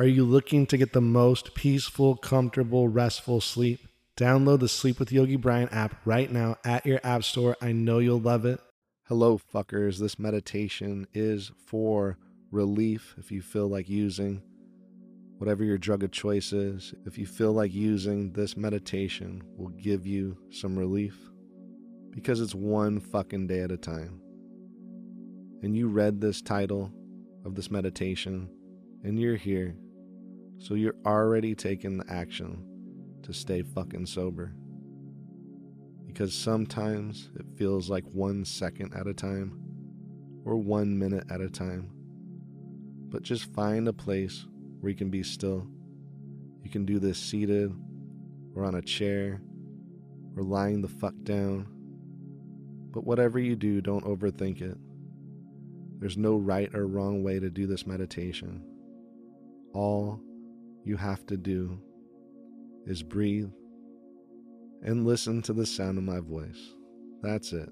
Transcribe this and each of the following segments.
Are you looking to get the most peaceful, comfortable, restful sleep? Download the Sleep with Yogi Bryan app right now at your app store. I know you'll love it. Hello, fuckers. This meditation is for relief if you feel like using whatever your drug of choice is. If you feel like using this meditation, will give you some relief because it's one fucking day at a time. And you read this title of this meditation and you're here. So you're already taking the action to stay fucking sober. Because sometimes it feels like one second at a time or one minute at a time. But just find a place where you can be still. You can do this seated or on a chair or lying the fuck down. But whatever you do, don't overthink it. There's no right or wrong way to do this meditation. All you have to do is breathe and listen to the sound of my voice. That's it.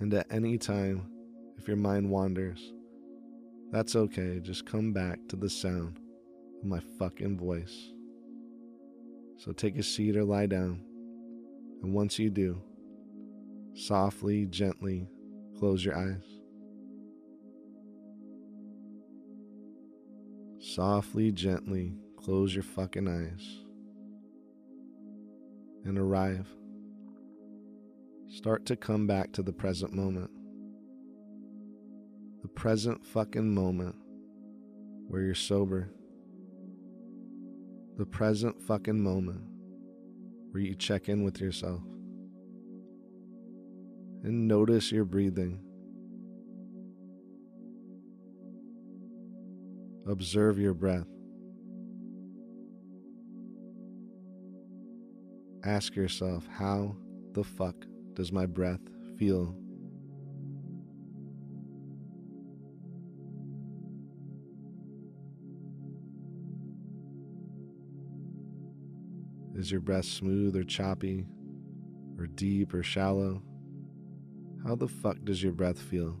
And at any time, if your mind wanders, that's okay. Just come back to the sound of my fucking voice. So take a seat or lie down. And once you do, softly, gently close your eyes. Softly, gently close your fucking eyes and arrive. Start to come back to the present moment. The present fucking moment where you're sober. The present fucking moment where you check in with yourself. And notice your breathing. Observe your breath. Ask yourself, how the fuck does my breath feel? Is your breath smooth or choppy, or deep or shallow? How the fuck does your breath feel?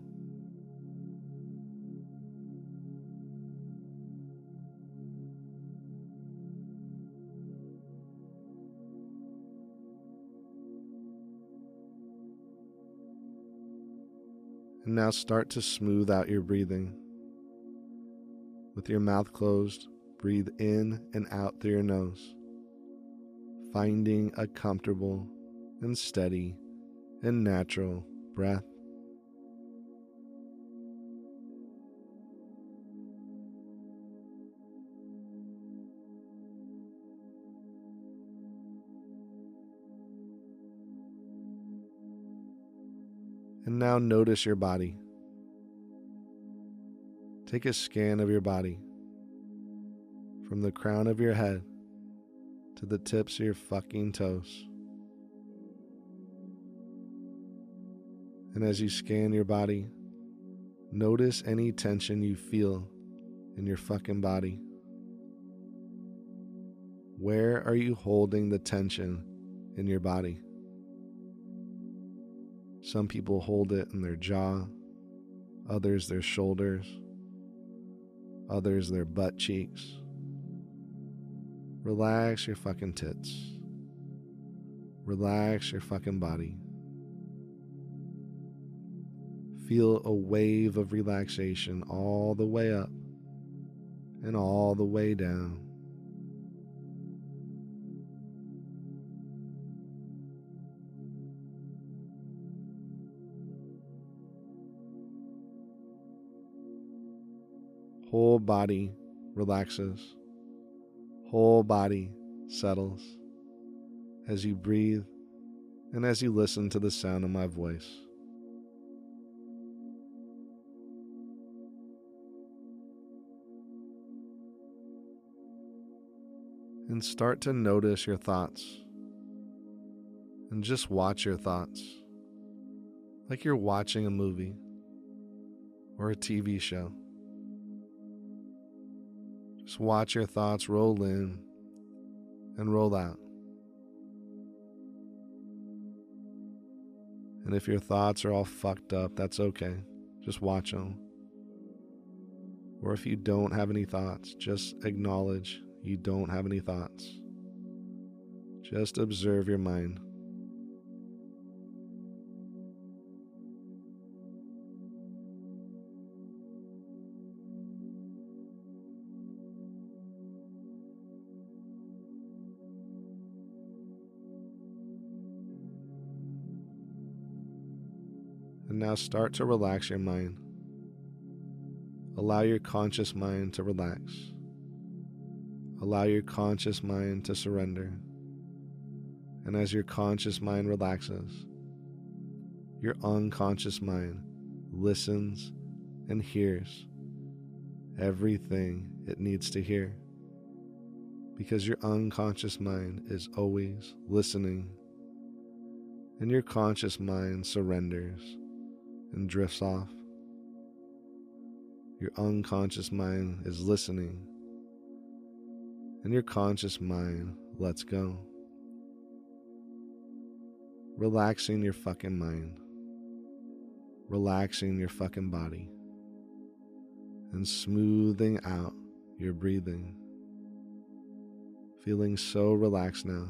Now start to smooth out your breathing. With your mouth closed, breathe in and out through your nose, finding a comfortable and steady and natural breath. And now notice your body. Take a scan of your body from the crown of your head to the tips of your fucking toes. And as you scan your body, notice any tension you feel in your fucking body. Where are you holding the tension in your body? Some people hold it in their jaw, others their shoulders, others their butt cheeks. Relax your fucking tits. Relax your fucking body. Feel a wave of relaxation all the way up and all the way down. Whole body relaxes. Whole body settles as you breathe and as you listen to the sound of my voice. And start to notice your thoughts. And just watch your thoughts. Like you're watching a movie or a TV show. Just watch your thoughts roll in and roll out. And if your thoughts are all fucked up, that's okay. Just watch them. Or if you don't have any thoughts, just acknowledge you don't have any thoughts. Just observe your mind. And now start to relax your mind. Allow your conscious mind to relax. Allow your conscious mind to surrender. And as your conscious mind relaxes, your unconscious mind listens and hears everything it needs to hear. Because your unconscious mind is always listening, and your conscious mind surrenders and drifts off. Your unconscious mind is listening, and your conscious mind lets go. Relaxing your fucking mind, relaxing your fucking body, and smoothing out your breathing. Feeling so relaxed now,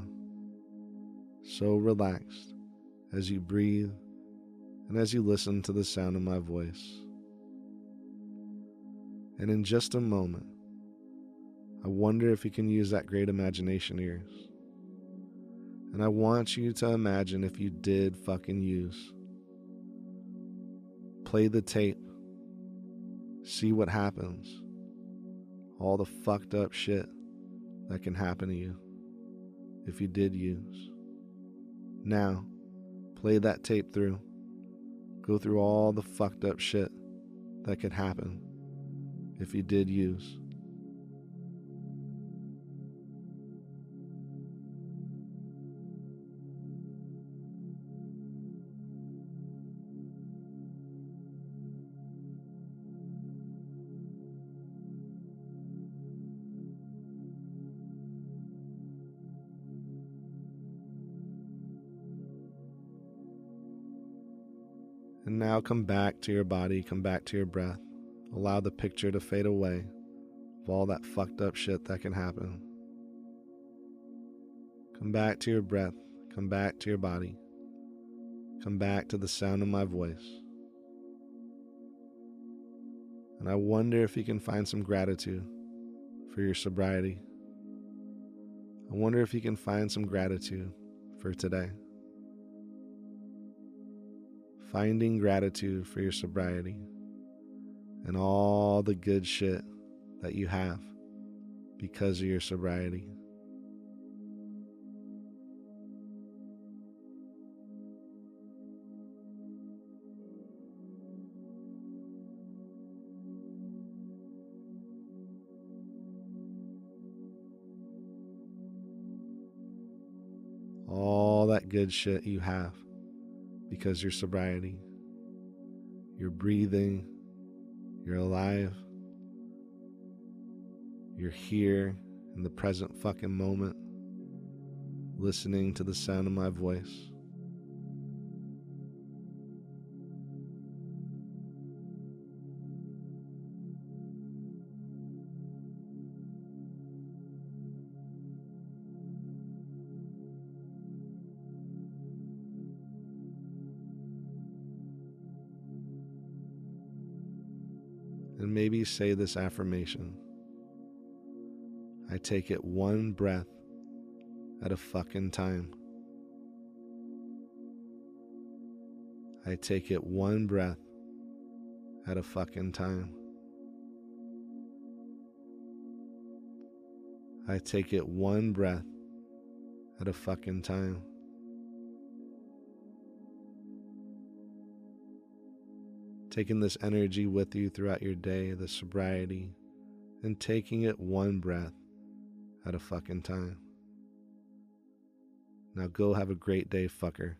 so relaxed as you breathe and as you listen to the sound of my voice. And in just a moment, I wonder if you can use that great imagination yours. And I want you to imagine if you did fucking use. Play the tape. See what happens. All the fucked up shit that can happen to you if you did use. Now, play that tape through go through all the fucked up shit that could happen if you did use. And now come back to your body, come back to your breath. Allow the picture to fade away of all that fucked up shit that can happen. Come back to your breath, come back to your body, come back to the sound of my voice. And I wonder if you can find some gratitude for your sobriety. I wonder if you can find some gratitude for today finding gratitude for your sobriety and all the good shit that you have because of your sobriety. All that good shit you have because your sobriety, you're breathing, you're alive, you're here in the present fucking moment, listening to the sound of my voice. And maybe say this affirmation I take it one breath at a fucking time. I take it one breath at a fucking time. I take it one breath at a fucking time. Taking this energy with you throughout your day, the sobriety, and taking it one breath at a fucking time. Now go have a great day, fucker.